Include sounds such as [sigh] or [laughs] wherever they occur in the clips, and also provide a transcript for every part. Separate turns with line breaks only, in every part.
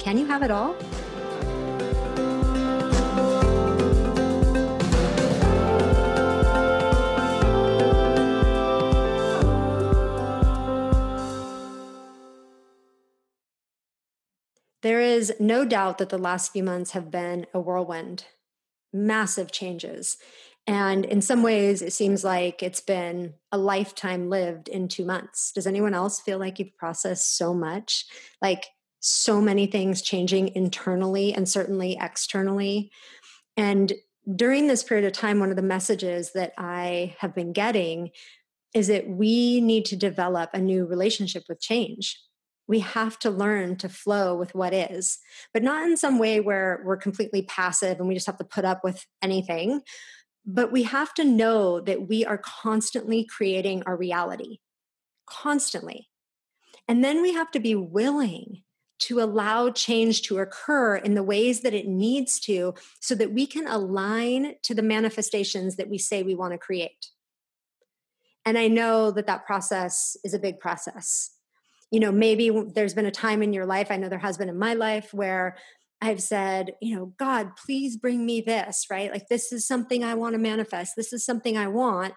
Can You Have It All? There is no doubt that the last few months have been a whirlwind, massive changes. And in some ways, it seems like it's been a lifetime lived in two months. Does anyone else feel like you've processed so much? Like so many things changing internally and certainly externally. And during this period of time, one of the messages that I have been getting is that we need to develop a new relationship with change. We have to learn to flow with what is, but not in some way where we're completely passive and we just have to put up with anything, but we have to know that we are constantly creating our reality, constantly. And then we have to be willing to allow change to occur in the ways that it needs to so that we can align to the manifestations that we say we want to create. And I know that that process is a big process. You know, maybe there's been a time in your life, I know there has been in my life, where I've said, you know, God, please bring me this, right? Like, this is something I want to manifest. This is something I want.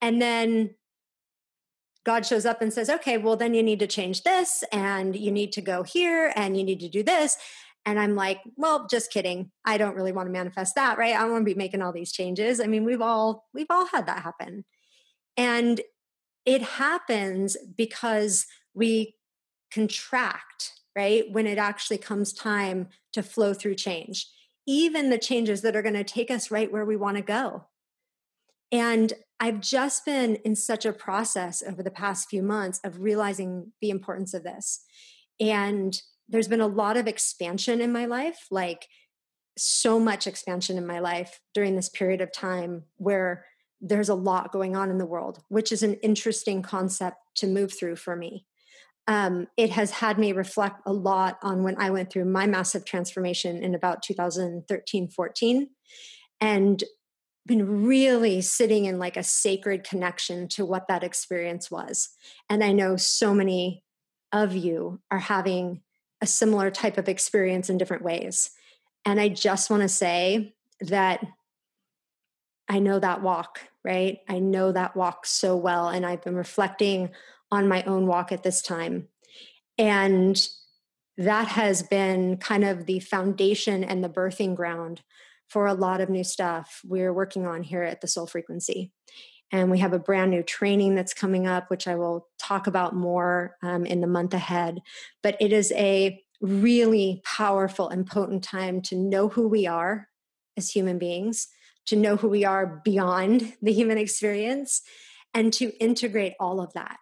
And then God shows up and says, okay, well, then you need to change this and you need to go here and you need to do this. And I'm like, well, just kidding. I don't really want to manifest that, right? I don't want to be making all these changes. I mean, we've all we've all had that happen. And it happens because we contract right? When it actually comes time to flow through change, even the changes that are going to take us right where we want to go. And I've just been in such a process over the past few months of realizing the importance of this. And there's been a lot of expansion in my life, like so much expansion in my life during this period of time where there's a lot going on in the world, which is an interesting concept to move through for me um, it has had me reflect a lot on when I went through my massive transformation in about 2013, 14, and been really sitting in like a sacred connection to what that experience was. And I know so many of you are having a similar type of experience in different ways. And I just want to say that I know that walk, right? I know that walk so well. And I've been reflecting on my own walk at this time. And that has been kind of the foundation and the birthing ground for a lot of new stuff we're working on here at the Soul Frequency. And we have a brand new training that's coming up, which I will talk about more um, in the month ahead. But it is a really powerful and potent time to know who we are as human beings, to know who we are beyond [laughs] the human experience, and to integrate all of that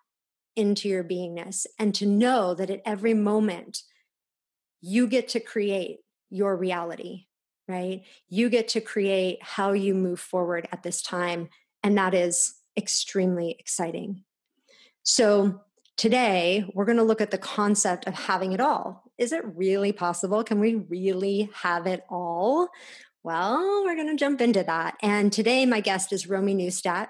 into your beingness and to know that at every moment you get to create your reality, right? You get to create how you move forward at this time. And that is extremely exciting. So, today we're going to look at the concept of having it all. Is it really possible? Can we really have it all? Well, we're going to jump into that. And today, my guest is Romi Neustadt.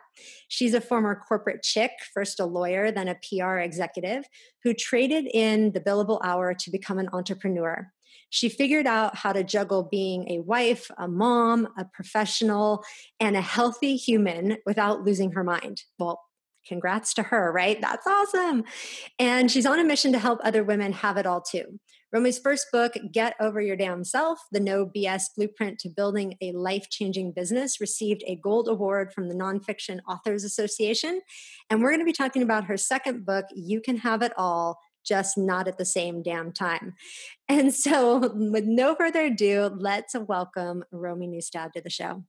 She's a former corporate chick, first a lawyer, then a PR executive, who traded in the billable hour to become an entrepreneur. She figured out how to juggle being a wife, a mom, a professional, and a healthy human without losing her mind. Well, congrats to her, right? That's awesome. And she's on a mission to help other women have it all too. Romi's first book, Get Over Your Damn Self The No BS Blueprint to Building a Life Changing Business, received a gold award from the Nonfiction Authors Association. And we're going to be talking about her second book, You Can Have It All just not at the same damn time. [laughs] And so, with no further ado, let's welcome Romi Neustadt to the show.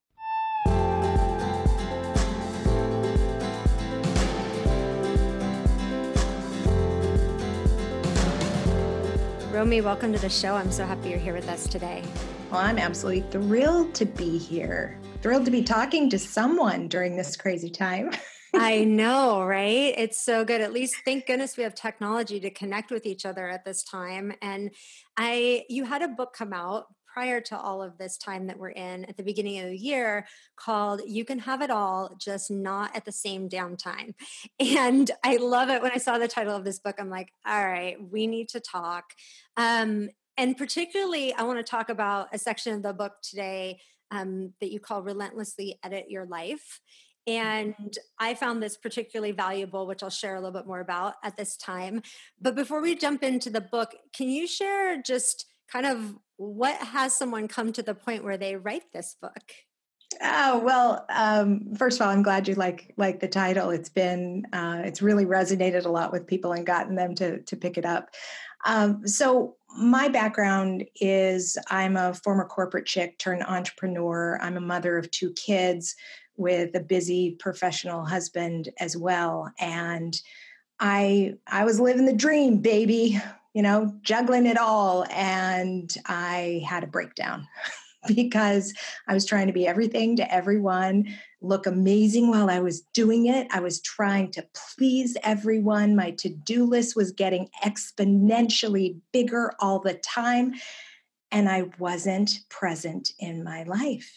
Romi, welcome to the show. I'm so happy you're here with us today.
Well, I'm absolutely thrilled to be here. Thrilled to be talking to someone during this crazy time. [laughs]
I know, right? It's so good. At least thank goodness we have technology to connect with each other at this time. And I you had a book come out prior to all of this time that we're in at the beginning of the year called You Can Have It All, Just Not at the Same Damn Time. [laughs] And I love it when I saw the title of this book. I'm like, all right, we need to talk. Um, and particularly, I want to talk about a section of the book today um, that you call Relentlessly Edit Your Life. And I found this particularly valuable, which I'll share a little bit more about at this time. But before we jump into the book, can you share just kind of what has someone come to the point where they write this book?
Oh well, um, first of all, I'm glad you like like the title. It's been uh, it's really resonated a lot with people and gotten them to to pick it up. Um, so my background is I'm a former corporate chick turned entrepreneur. I'm a mother of two kids with a busy professional husband as well, and I I was living the dream, baby you know, juggling it all. And I had a breakdown [laughs] because I was trying to be everything to everyone, look amazing while I was doing it. I was trying to please everyone. My to do list was getting exponentially bigger all the time. And I wasn't present in my life.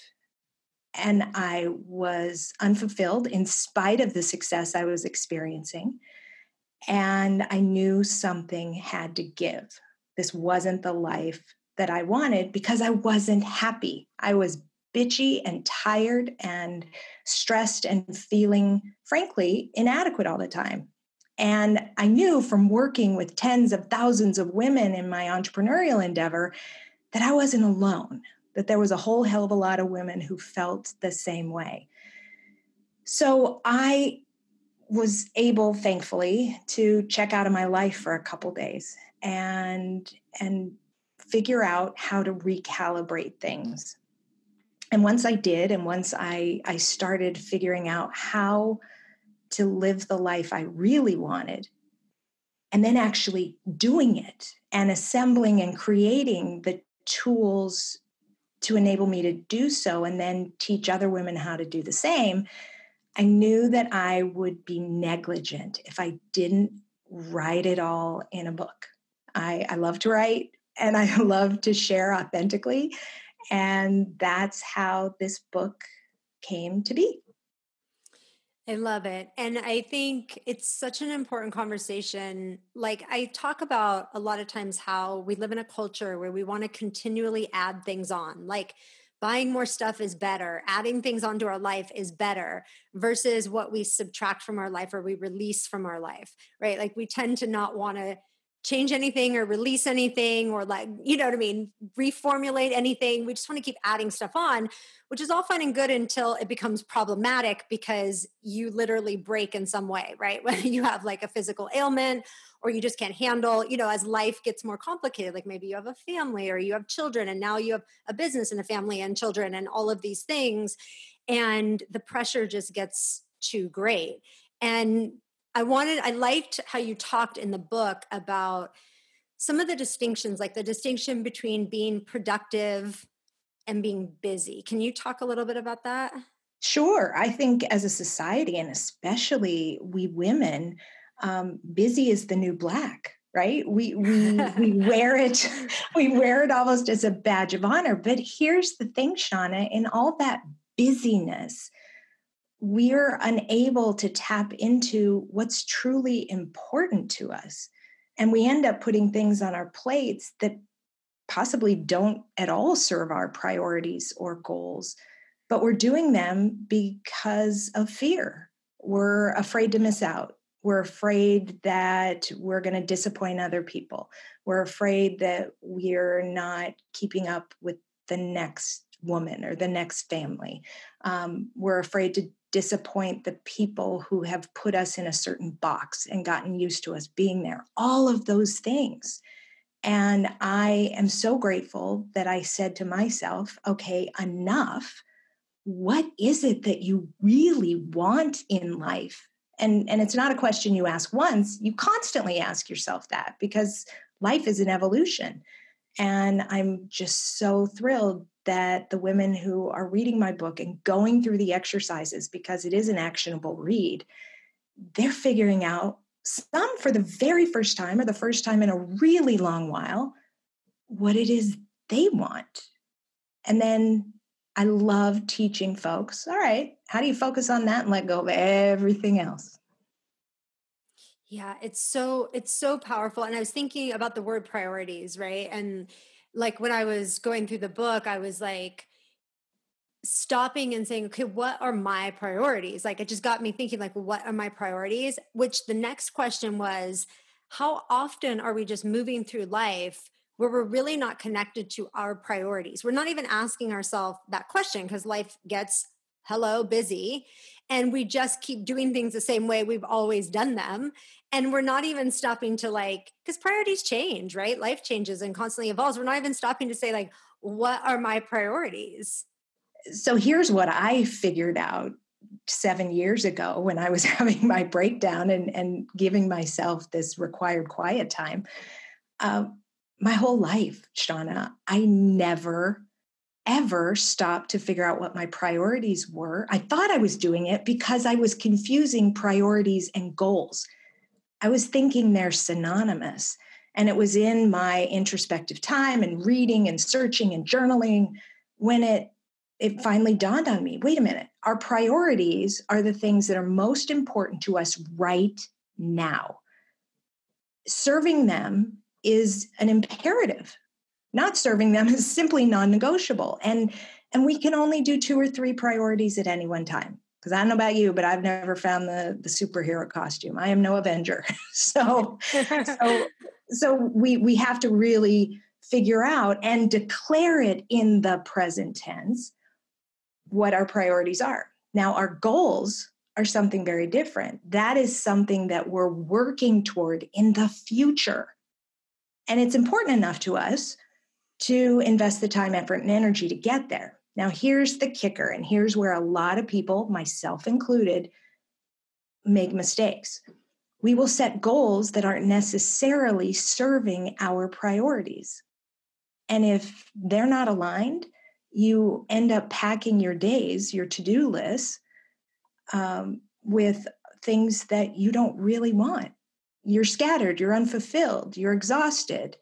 And I was unfulfilled in spite of the success I was experiencing. And I knew something had to give. This wasn't the life that I wanted because I wasn't happy. I was bitchy and tired and stressed and feeling, frankly, inadequate all the time. And I knew from working with tens of thousands of women in my entrepreneurial endeavor that I wasn't alone, that there was a whole hell of a lot of women who felt the same way. So I was able thankfully to check out of my life for a couple days and and figure out how to recalibrate things and once i did and once i i started figuring out how to live the life i really wanted and then actually doing it and assembling and creating the tools to enable me to do so and then teach other women how to do the same I knew that I would be negligent if I didn't write it all in a book. I, I love to write and I [laughs] love to share authentically. And that's how this book came to be.
I love it. And I think it's such an important conversation. Like, I talk about a lot of times how we live in a culture where we want to continually add things on. Like, buying more stuff is better adding things onto our life is better versus what we subtract from our life or we release from our life right like we tend to not want to change anything or release anything or like you know what i mean reformulate anything. We just want to keep adding stuff on which is all fine and good until it becomes problematic because you literally break in some way right? [laughs] When you have like a physical ailment or you just can't handle you know as life gets more complicated like maybe you have a family or you have children and now you have a business and a family and children and all of these things and the pressure just gets too great. And i wanted i liked how you talked in the book about some of the distinctions like the distinction between being productive and being busy. Can you talk a little bit about that?
Sure. I think as a society, and especially we women, um, busy is the new black right? We we we wear it [laughs] we wear it almost as a badge of honor. But here's the thing shauna in all that busyness we're unable to tap into what's truly important to us and we end up putting things on our plates that possibly don't at all serve our priorities or goals but we're doing them because of fear we're afraid to miss out we're afraid that we're going to disappoint other people. We're afraid that we're not keeping up with the next woman or the next family. Um, we're afraid to disappoint the people who have put us in a certain box and gotten used to us being there. All of those things. And I am so grateful that I said to myself, okay, enough. What is it that you really want in life? and and it's not a question you ask once you constantly ask yourself that because life is an evolution. And I'm just so thrilled that the women who are reading my book and going through the exercises, because it is an actionable read, they're figuring out some for the very first time or the first time in a really long while what it is they want. And then I love teaching folks all right, how do you focus on that and let go of everything else?
Yeah, it's so it's so powerful and I was thinking about the word priorities, right? And like when I was going through the book, I was like stopping and saying, okay, what are my priorities? Like it just got me thinking like what are my priorities? Which the next question was how often are we just moving through life where we're really not connected to our priorities? We're not even asking ourselves that question because life gets hello busy and we just keep doing things the same way we've always done them and we're not even stopping to like because priorities change right? Life changes and constantly evolves. We're not even stopping to say like what are my priorities?
So here's what i figured out seven years ago when i was [laughs] having my breakdown and, and giving myself this required quiet time. Uh, my whole life shauna i never ever stopped to figure out what my priorities were. I thought i was doing it because i was confusing priorities and goals. I was thinking they're synonymous. And it was in my introspective time and reading and searching and journaling when it it finally dawned on me wait a minute our priorities are the things that are most important to us right now. Serving them is an imperative not serving them is simply non-negotiable and and we can only do two or three priorities at any one time because I don't know about you, but I've never found the the superhero costume. I am no Avenger, [laughs] so so so we we have to really figure out and declare it in the present tense what our priorities are. Now, our goals are something very different. That is something that we're working toward in the future, and it's important enough to us to invest the time, effort, and energy to get there. Now, here's the kicker, and here's where a lot of people, myself included, make mistakes. We will set goals that aren't necessarily serving our priorities. And if they're not aligned, you end up packing your days, your to do list, um, with things that you don't really want. You're scattered, you're unfulfilled, you're exhausted,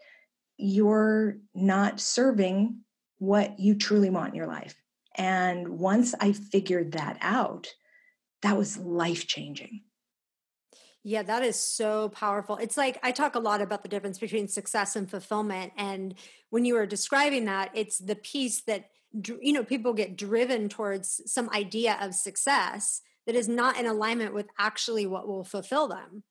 you're not serving what you truly want in your life. And once I figured that out, that was life changing.
Yeah, that is so powerful. It's like I talk a lot about the difference between success and fulfillment. And when you were describing that, it's the piece that, you know, people get driven towards some idea of success that is not in alignment with actually what will fulfill them.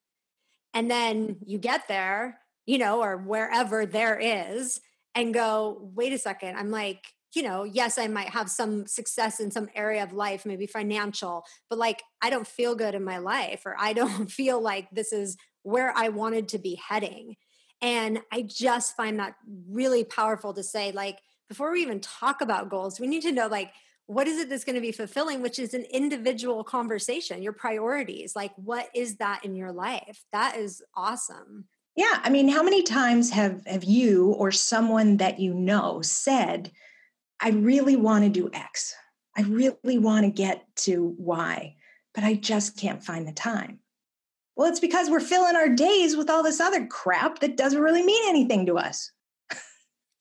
And then you get there, you know, or wherever there is, and go, wait a second, I'm like, you know, yes, I might have some success in some area of life, maybe financial, but like I don't feel good in my life or I don't [laughs] feel like this is where I wanted to be heading. And I just find that really powerful to say, like, before we even talk about goals, we need to know, like, what is it that's going to be fulfilling, which is an individual conversation, your priorities. Like, what is that in your life? That is awesome.
Yeah, I mean, how many times have have you or someone that you know said, "I really want to do X. I really want to get to Y, but I just can't find the time." Well, it's because we're filling our days with all this other crap that doesn't really mean anything to us.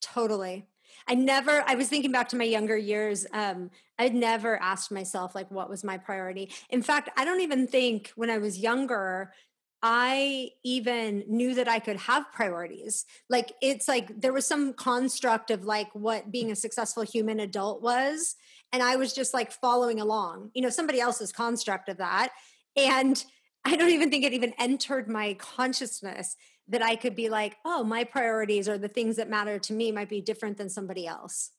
totally. I never, I was thinking back to my younger years. Um, I'd never asked myself, like, what was my priority? In fact, I don't even think when I was younger I even knew that I could have priorities. Like it's like there was some construct of like what being a successful human adult was. And I was just like following along, you know, somebody else's construct of that. And [laughs] I don't even think it even entered my consciousness that I could be like, oh, my priorities or the things that matter to me might be different than somebody else.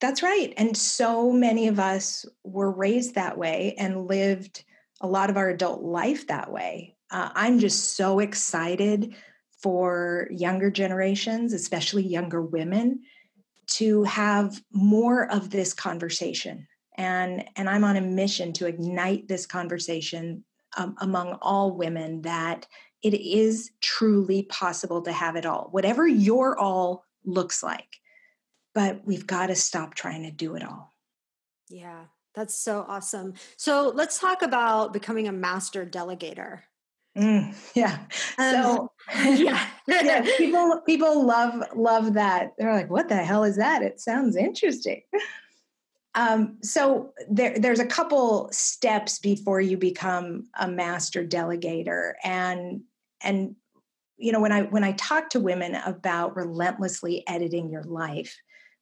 That's right. And so many of us were raised that way and lived a lot of our adult life that way. Uh, I'm just so excited for younger generations, especially younger women, to have more of this conversation. And, and I'm on a mission to ignite this conversation um, among all women that it is truly possible to have it all, whatever your all looks like. But we've got to stop trying to do it all.
Yeah, that's so awesome. So let's talk about becoming a master delegator.
Mm, [laughs] yeah. Um, so [laughs] yeah. [laughs] yeah, people people love love that. They're like, "What the hell is that?" It sounds interesting. Um, so there, there's a couple steps before you become a master delegator, and and you know when I when I talk to women about relentlessly editing your life,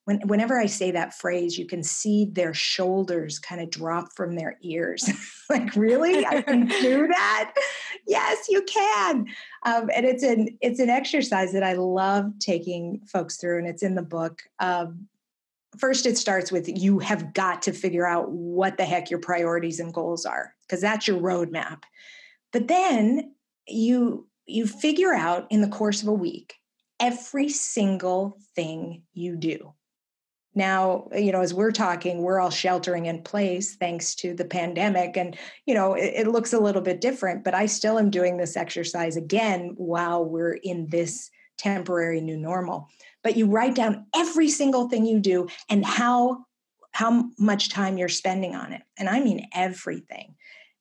when, whenever I say that phrase, you can see their shoulders kind of drop from their ears. [laughs] like, really, I can do [laughs] that? yes, you can. Um, and it's an it's an exercise that I love taking folks through, and it's in the book. Um, first it starts with you have got to figure out what the heck your priorities and goals are because that's your roadmap but then you you figure out in the course of a week every single thing you do now you know as we're talking we're all sheltering in place thanks to the pandemic and you know it, it looks a little bit different but i still am doing this exercise again while we're in this temporary new normal. But you write down every single thing you do and how how much time you're spending on it and i mean everything.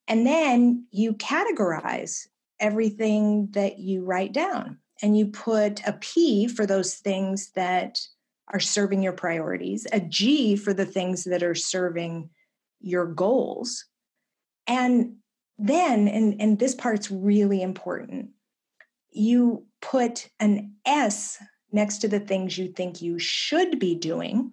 And then you categorize everything that you write down and you put a p for those things that are serving your priorities a g for the things that are serving your goals and then and, and this part's really important you put an s next to the things you think you should be doing,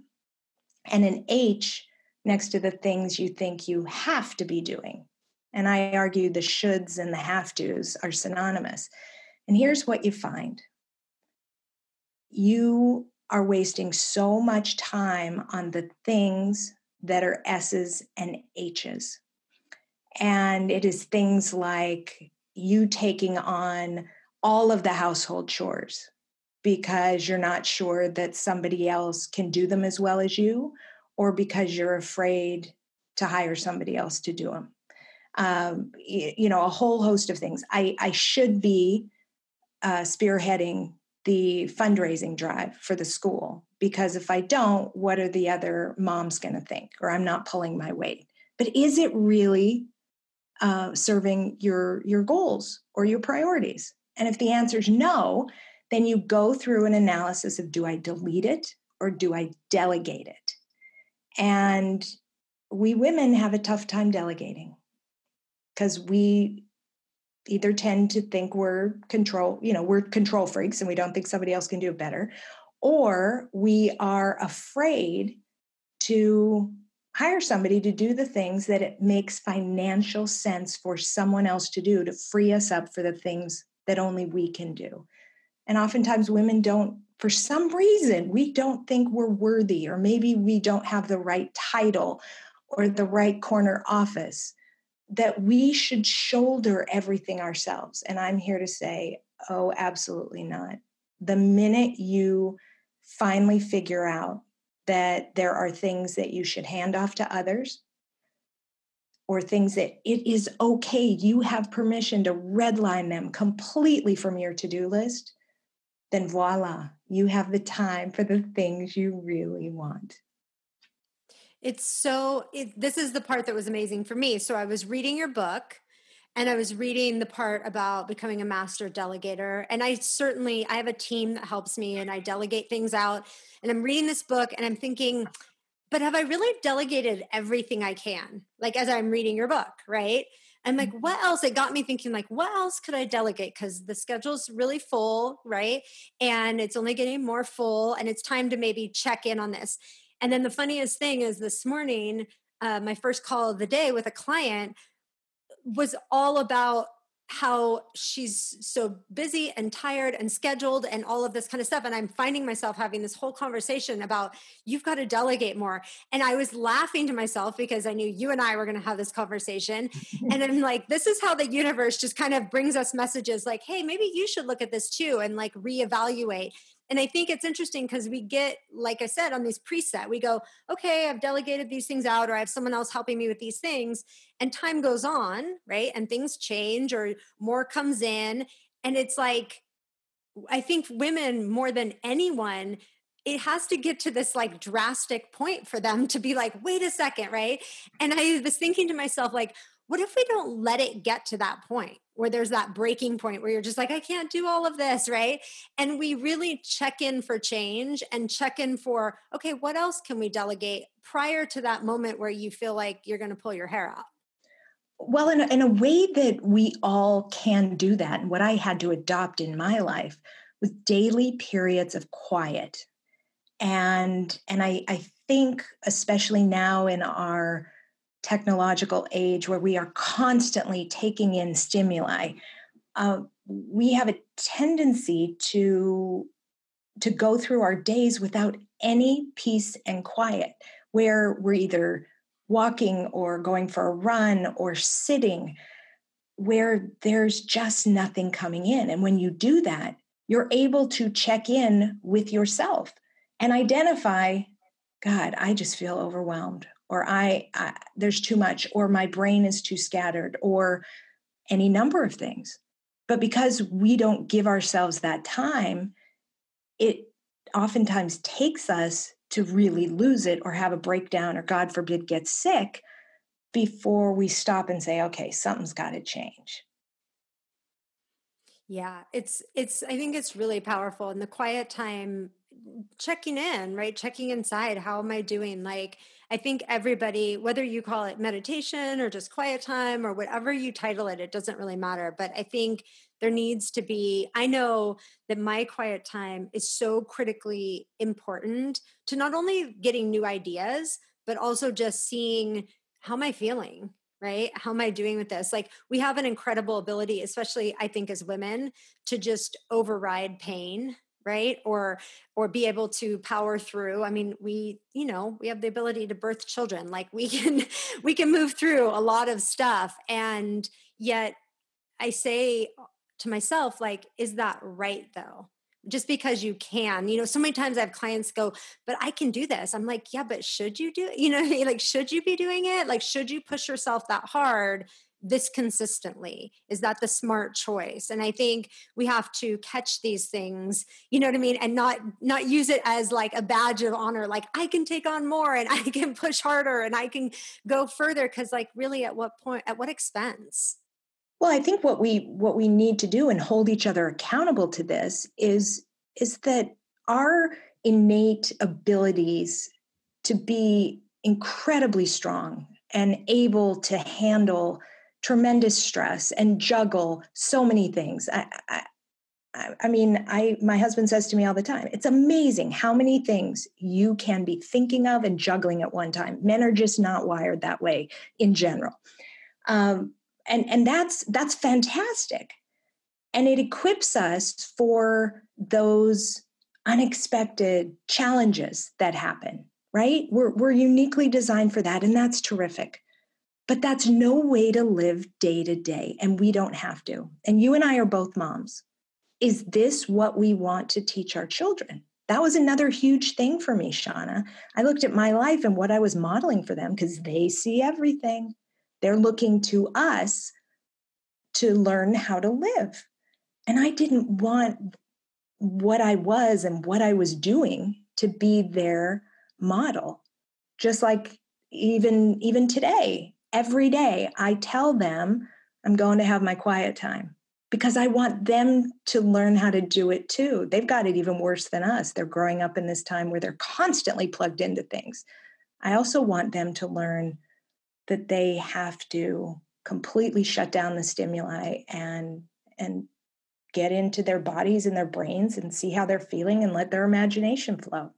and an H next to the things you think you have to be doing. And I argue the shoulds and the have tos are synonymous. And here's what you find you are wasting so much time on the things that are S's and H's. And it is things like you taking on all of the household chores because you're not sure that somebody else can do them as well as you, or because you're afraid to hire somebody else to do them. Um, you know, a whole host of things. I, I should be uh, spearheading the fundraising drive for the school because if I don't, what are the other moms going to think? Or I'm not pulling my weight. But is it really uh, serving your your goals or your priorities? And if the answer is no, then you go through an analysis of do I delete it or do I delegate it? And we women have a tough time delegating because we either tend to think we're control, you know, we're control freaks and we don't think somebody else can do it better, or we are afraid to hire somebody to do the things that it makes financial sense for someone else to do to free us up for the things that only we can do. And oftentimes women don't, for some reason, we don't think we're worthy, or maybe we don't have the right title or the right corner office, that we should shoulder everything ourselves. And I'm here to say, oh, absolutely not. The minute you finally figure out that there are things that you should hand off to others, or things that it is okay, you have permission to redline them completely from your to do list, then voila, you have the time for the things you really want.
It's so, it, this is the part that was amazing for me. So I was reading your book and I was reading the part about becoming a master delegator. And I certainly, I have a team that helps me and I delegate things out. And I'm reading this book and I'm thinking, but have I really delegated everything I can? Like as I'm reading your book, right? And like, mm-hmm. what else? It got me thinking, like, what else could I delegate? Because the schedule's really full, right? And it's only getting more full, and it's time to maybe check in on this. And then the funniest thing is this morning, uh, my first call of the day with a client was all about how she's so busy and tired and scheduled and all of this kind of stuff. And I'm finding myself having this whole conversation about you've got to delegate more. And I was laughing to myself because I knew you and I were going to have this conversation. and I'm like, this is how the universe just kind of brings us messages like, hey, maybe you should look at this too and like reevaluate and I think it's interesting because we get, like I said, on these preset, we go, okay, I've delegated these things out, or I have someone else helping me with these things. And time goes on, right? And things change, or more comes in. And it's like, I think women more than anyone, it has to get to this like drastic point for them to be like, wait a second, right? And I was thinking to myself, like, what if we don't let it get to that point where there's that breaking point where you're just like, I can't do all of this, right? And we really check in for change and check in for, okay, what else can we delegate prior to that moment where you feel like you're going to pull your hair out?
Well, in a, in a way that we all can do that, and what I had to adopt in my life was daily periods of quiet. And and I, I think especially now in our technological age where we are constantly taking in stimuli, uh, we have a tendency to to go through our days without any peace and quiet, where we're either walking or going for a run or sitting, where there's just nothing coming in. And when you do that, you're able to check in with yourself and identify God, I just feel overwhelmed or I, I, there's too much or my brain is too scattered or any number of things. But because we don't give ourselves that time it oftentimes takes us to really lose it or have a breakdown or god forbid get sick before we stop and say okay something's got to change.
Yeah it's it's i think it's really powerful in the quiet time checking in right? Checking inside how am i doing? Like I think everybody, whether you call it meditation or just quiet time or whatever you title it, it doesn't really matter. But I think there needs to be, I know that my quiet time is so critically important to not only getting new ideas, but also just seeing how am I feeling? right? How am I doing with this? Like, we have an incredible ability, especially I think as women, to just override pain right? Or or be able to power through i mean we you know we have the ability to birth children like we [laughs] can we can move through a lot of stuff and yet i say uh, to myself like is that right though? Just because you can you know so many times i have clients go but i can do this. I'm like yeah but should you do it you know like should you be doing it? Like should you push yourself that hard this consistently? Is that the smart choice? And i think we have to catch these things you know what i mean? And not not use it as like a badge of honor like i can take on more and [laughs] i can push harder and i can go further because like really at what point at what expense?
Well i think what we what we need to do and hold each other accountable to this is is that our innate abilities to be incredibly strong and able to handle tremendous stress and juggle so many things. I, I, I mean, I my husband says to me all the time, it's amazing how many things you can be thinking of and juggling at one time. Men are just not wired that way in general, um, and and that's that's fantastic, and it equips us for those unexpected challenges that happen. Right? We're we're uniquely designed for that, and that's terrific. But that's no way to live day to day, and we don't have to. And you and I are both moms. Is this what we want to teach our children? That was another huge thing for me, Shauna. I looked at my life and what I was modeling for them because they see everything. They're looking to us to learn how to live. And I didn't want what I was and what I was doing to be their model. Just like even even today, every day I tell them I'm going to have my quiet time because I want them to learn how to do it too. They've got it even worse than us. They're growing up in this time where they're constantly plugged into things. I also want them to learn that they have to completely shut down the stimuli and and get into their bodies and their brains and see how they're feeling and let their imagination flow.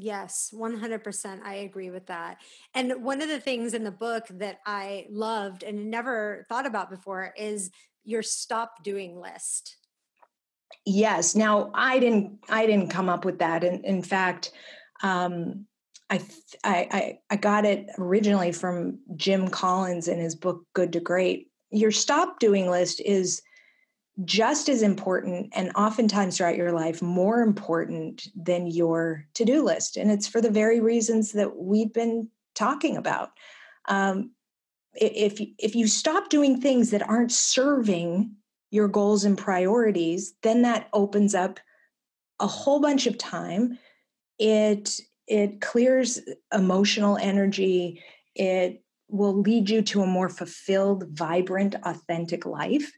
Yes, 100%. I agree with that. And one of the things in the book that I loved and never thought about before is your stop doing list.
Yes. Now, I didn't I didn't come up with that. In, in fact, um, I, I I got it originally from Jim Collins in his book Good to Great. Your stop doing list is just as important and oftentimes throughout your life more important than your to-do list and it's for the very reasons that we've been talking about um, if if you stop doing things that aren't serving your goals and priorities, then that opens up a whole bunch of time. It it clears emotional energy. It will lead you to a more fulfilled, vibrant, authentic life.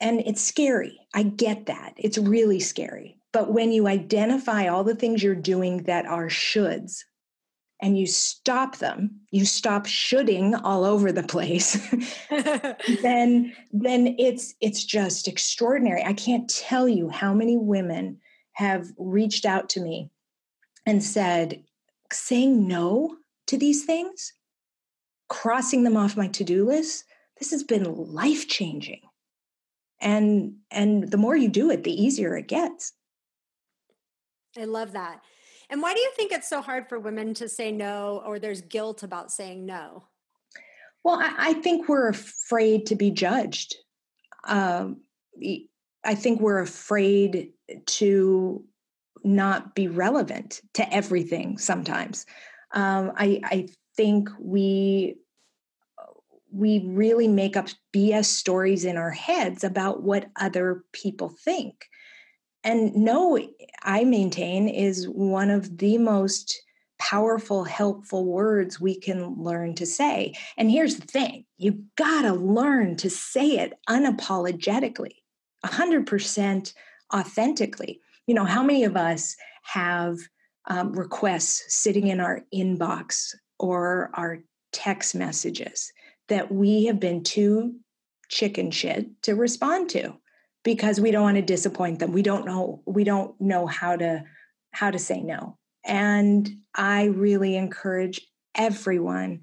And it's scary. I get that. It's really scary. But when you identify all the things you're doing that are shoulds and you stop them, you stop shoulding all over the place, [laughs] [laughs] then then it's it's just extraordinary. I can't tell you how many women have reached out to me and said, saying no to these things, crossing them off my to-do list, this has been life-changing. And and the more you do it, the easier it gets.
I love that. And why do you think it's so hard for women to say no or there's guilt about saying no?
Well, I, I think we're afraid to be judged. Um, I think we're afraid to not be relevant to everything sometimes. Um, I, I think we we really make up BS stories in our heads about what other people think. And no, I maintain is one of the most powerful, helpful words we can learn to say. And here's the thing you gotta learn to say it unapologetically, 100% authentically. You know, how many of us have um, requests sitting in our inbox or our text messages that we have been too chicken shit to respond to? because we don't want to disappoint them. We don't know we don't know how to how to say no. And i really encourage everyone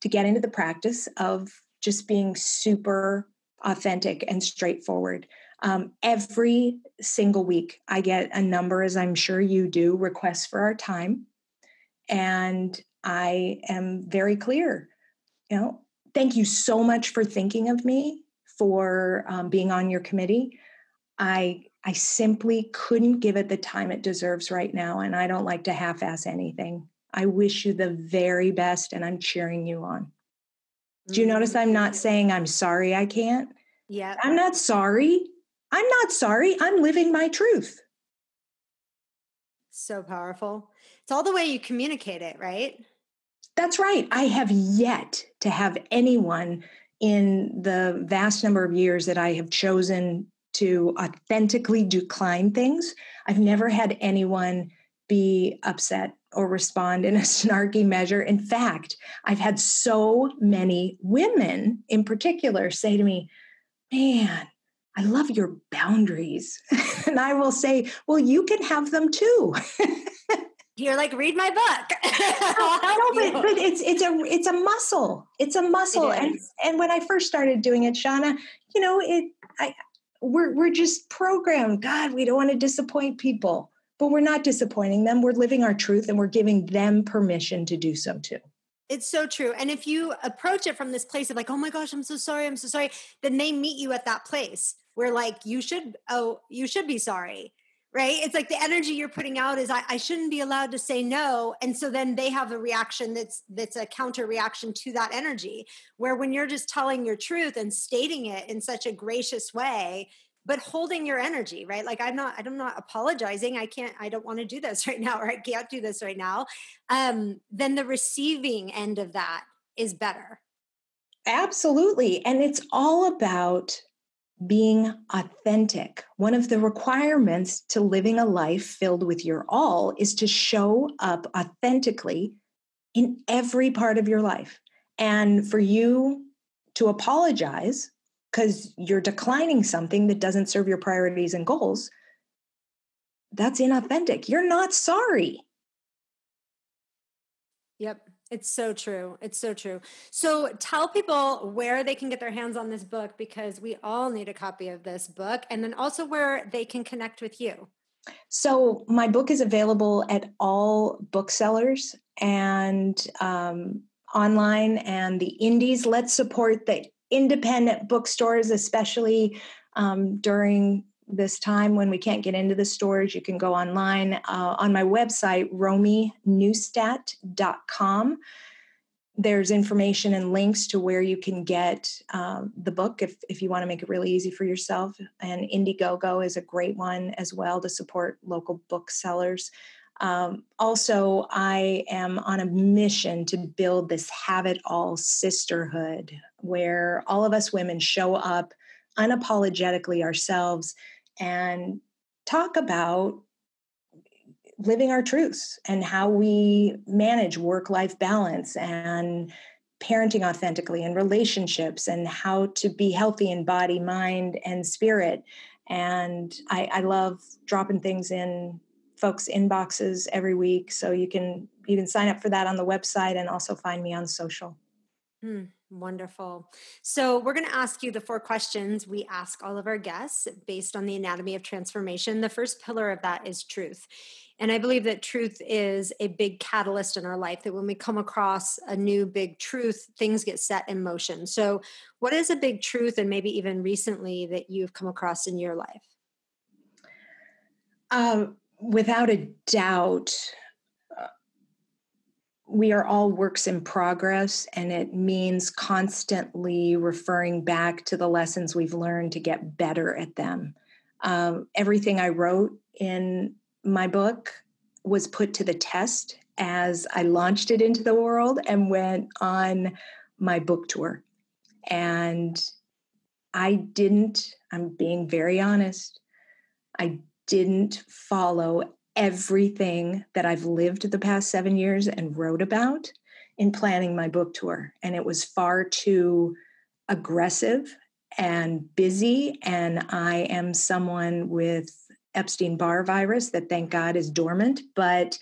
to get into the practice of just being super authentic and straightforward. Um, every single week i get a number as i'm sure you do requests for our time. And i am very clear you know thank you so much for thinking of me for um, being on your committee. I I simply couldn't give it the time it deserves right now, and I don't like to half-ass anything. I wish you the very best, and I'm cheering you on. Do you notice I'm not mm-hmm. saying I'm sorry I can't?
Yeah.
I'm not sorry. I'm not sorry. I'm living my truth.
So powerful. It's all the way you communicate it, right?
That's right. I have yet to have anyone in the vast number of years that I have chosen to authentically decline things, I've never had anyone be upset or respond in a [laughs] snarky measure. In fact, I've had so many women in particular say to me, Man, I love your boundaries. [laughs] and I will say, Well, you can have them too. [laughs]
you're like read my book. [laughs]
No, but, but it's it's a it's a muscle. It's a muscle. It and and when i first started doing it shauna you know it i we're we're just programmed. God we don't want to disappoint people but we're not disappointing them. We're living our truth and we're giving them permission to do so too.
It's so true. And if you approach it from this place of like oh my gosh i'm so sorry i'm so sorry then they meet you at that place where like you should oh you should be sorry right? It's like the energy you're putting out is I, I, shouldn't be allowed to say no. And so then they have a reaction that's that's a counter reaction to that energy where when you're just telling your truth and stating it in such a gracious way but holding your energy right? Like i'm not i'm not apologizing. I can't i don't want to do this [laughs] right now or i can't do this right now. Um then the receiving end of that is better.
Absolutely. And it's all about being authentic. One of the requirements to living a life filled with your all is to show up authentically in every part of your life. And for you to apologize because you're declining something that doesn't serve your priorities and goals, that's inauthentic. You're not sorry.
Yep. It's so true. It's so true. So tell people where they can get their hands on this book because we all need a copy of this book and then also where they can connect with you.
So my book is available at all booksellers and um, online and the indies. Let's support the independent bookstores, especially um, during this time when we can't get into the stores, you can go online uh, on my website, romineustadt.com. there's information and links to where you can get um, the book if, if you want to make it really easy for yourself. And IndieBound is a great one as well to support local booksellers. Um, also, I am on a mission to build this have it all sisterhood where all of us women show up unapologetically ourselves and talk about living our truths and how we manage work life balance and parenting authentically and relationships and how to be healthy in body, mind, and spirit. And I, I love dropping things in folks' inboxes every week. So you can you can sign up for that on the website and also find me on social.
Mm, wonderful. So, we're going to ask you the four questions we ask all of our guests based on the anatomy of transformation. The first pillar of that is truth. And I believe that truth is a big catalyst in our life, that when we come across a new big truth, things get set in motion. So, what is a big truth, and maybe even recently, that you've come across in your life?
Um, without a doubt, we are all works in progress, and it means constantly referring back to the lessons we've learned to get better at them. Um, everything I wrote in my book was put to the test as I launched it into the world and went on my book tour. And I didn't, I'm being very honest, I didn't follow everything that I've lived the past seven years and wrote about in planning my book tour. And it was far too aggressive and busy. And I am someone with Epstein Barr virus that thank God is dormant. But,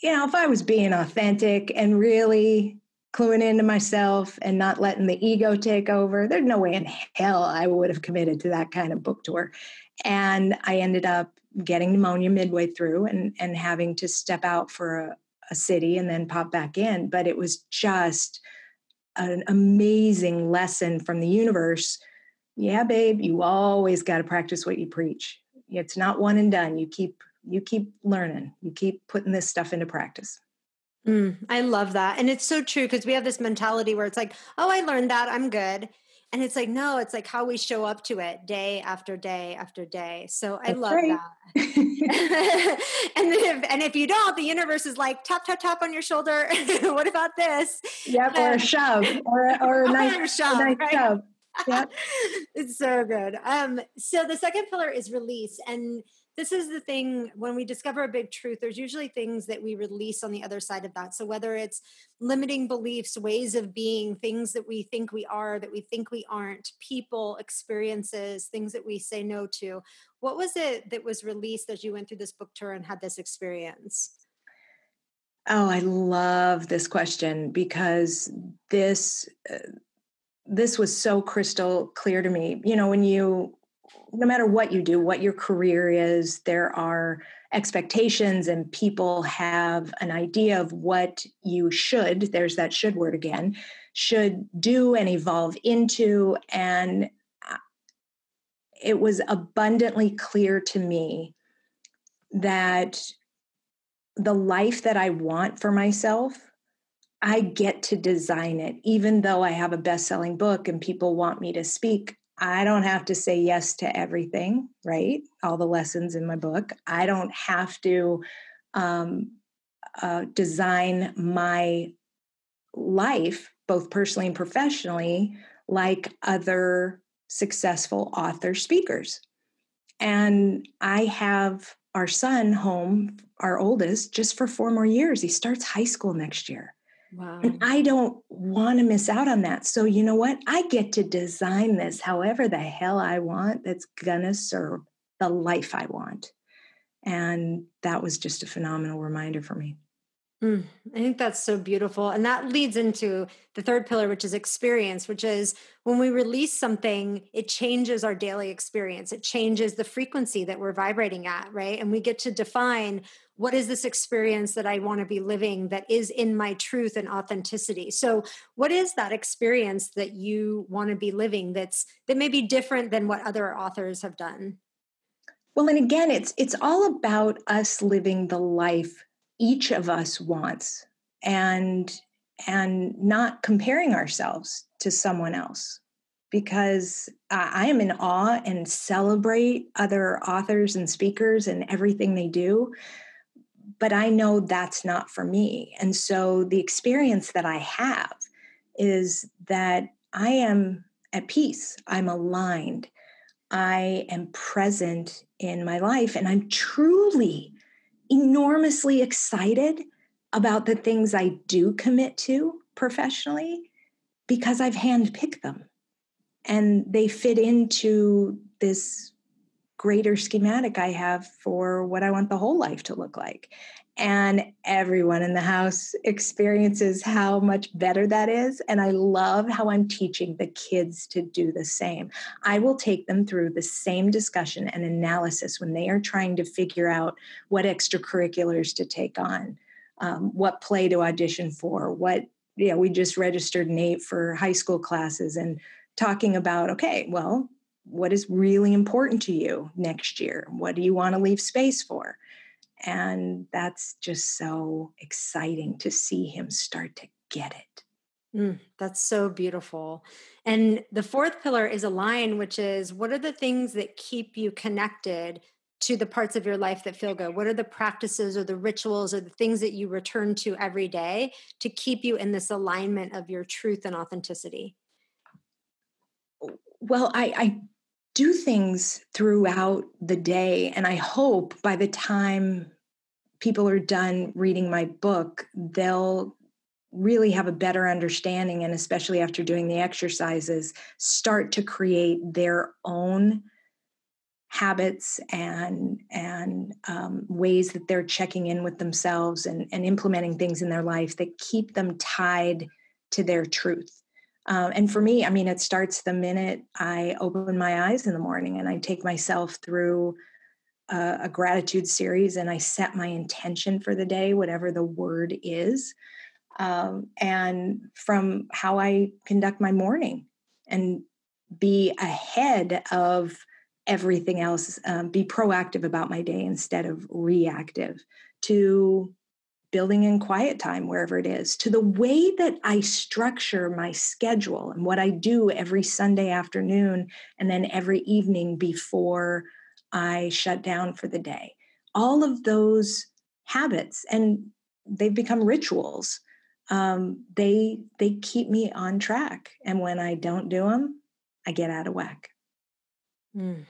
you know, if I was being authentic and really cluing into myself and not letting the ego take over, there's no way in hell I would have committed to that kind of book tour. And I ended up getting pneumonia midway through and, and having to step out for a, a city and then pop back in. But it was just an amazing lesson from the universe. Yeah, babe, you always got to practice what you preach. It's not one and done. You keep you keep learning. You keep putting this stuff into practice.
Mm, I love that. And it's so true because we have this mentality where it's like, oh, I learned that. I'm good. And it's like, no, it's like how we show up to it day after day after day. So I That's love right. that. [laughs] [laughs] and if, and if you don't, the universe is like tap tap tap on your shoulder. [laughs] what about this?
Yep, or a shove, or or a nice, shove, a nice right? shove. Yep.
it's so good. Um, so the second pillar is release, and this is the thing when we discover a big truth there's usually things that we release on the other side of that. So whether it's limiting beliefs ways of being things that we think we are that we think we aren't people experiences things that we say no to what was it that was released as you went through this book tour and had this experience?
Oh i love this question because this uh, this was so crystal clear to me. You know when you no matter what you do, what your career is, there are expectations and people have an idea of what you should, there's that should word again, should do and evolve into. And it was abundantly clear to me that the life that I want for myself, I get to design it, even though I have a best selling book and people want me to speak I don't have to say yes to everything, right? All the lessons in my book. I don't have to um, uh, design my life, both personally and professionally, like other successful author speakers. And I have our son home, our oldest, just for four more years. He starts high school next year. Wow. And I don't want to miss out on that. So, you know what? I get to design this however the hell I want that's going to serve the life I want. And that was just a phenomenal reminder for me.
Mm, I think that's so beautiful. And that leads into the third pillar, which is experience, which is when we release something, it changes our daily experience. It changes the frequency that we're vibrating at, right? And we get to define what is this experience that I want to be living that is in my truth and authenticity. So, what is that experience that you want to be living that's that may be different than what other authors have done?
Well, and again, it's it's all about us living the life each of us wants. And and not comparing ourselves to someone else because I am in awe and celebrate other authors and speakers and everything they do. But I know that's not for me. And so the experience that I have is that I am at peace, I'm aligned, I am present in my life, and I'm truly enormously excited about the things I do commit to professionally because I've handpicked them. And they fit into this greater schematic I have for what I want the whole life to look like. And everyone in the house experiences how much better that is. And I love how I'm teaching the kids to do the same. I will take them through the same discussion and analysis when they are trying to figure out what extracurriculars to take on, um, what play to audition for, what, yeah, we just registered Nate for high school classes and talking about, okay, well, what is really important to you next year? What do you want to leave space for? And that's just so exciting to see him start to get it.
Mm, that's so beautiful. And the fourth pillar is align, which is what are the things that keep you connected to the parts of your life that feel good? What are the practices or the rituals or the things that you return to every day to keep you in this alignment of your truth and authenticity?
Well, I, I do things throughout the day. And I hope by the time people are done reading my book, they'll really have a better understanding and especially after doing the exercises start to create their own habits and and um, ways that they're checking in with themselves and, and implementing things in their life that keep them tied to their truth um, and for me, I mean, it starts the minute I open my eyes in the morning and I take myself through a, a gratitude series and I set my intention for the day, whatever the word is. Um, and from how I conduct my morning and be ahead of everything else, um, be proactive about my day instead of reactive, to building in quiet time wherever it is to the way that I structure my schedule and what I do every Sunday afternoon and then every evening before I shut down for the day. All of those habits and they've become rituals. Um, they they keep me on track, and when I don't do them, I get out of whack.
Mm.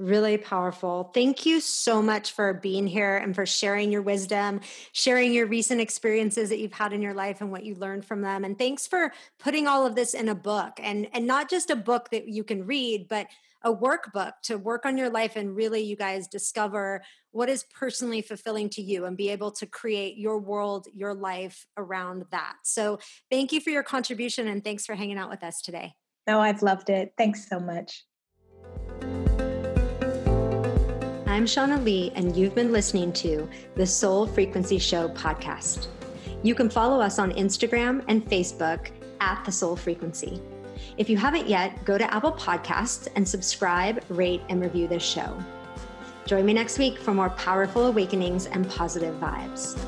Really powerful. Thank you so much for being here and for sharing your wisdom, sharing your recent experiences that you've had in your life and what you learned from them. And thanks for putting all of this in a book and and not just a book that you can read, but a workbook to work on your life and really you guys discover what is personally fulfilling to you and be able to create your world, your life around that. So, thank you for your contribution and thanks for hanging out with us today.
No, I've loved it. Thanks so much.
I'm Shauna Lee, and you've been listening to the Soul Frequency Show podcast. You can follow us on Instagram and Facebook at The Soul Frequency. If you haven't yet, go to Apple Podcasts and subscribe, rate, and review this show. Join me next week for more powerful awakenings and positive vibes.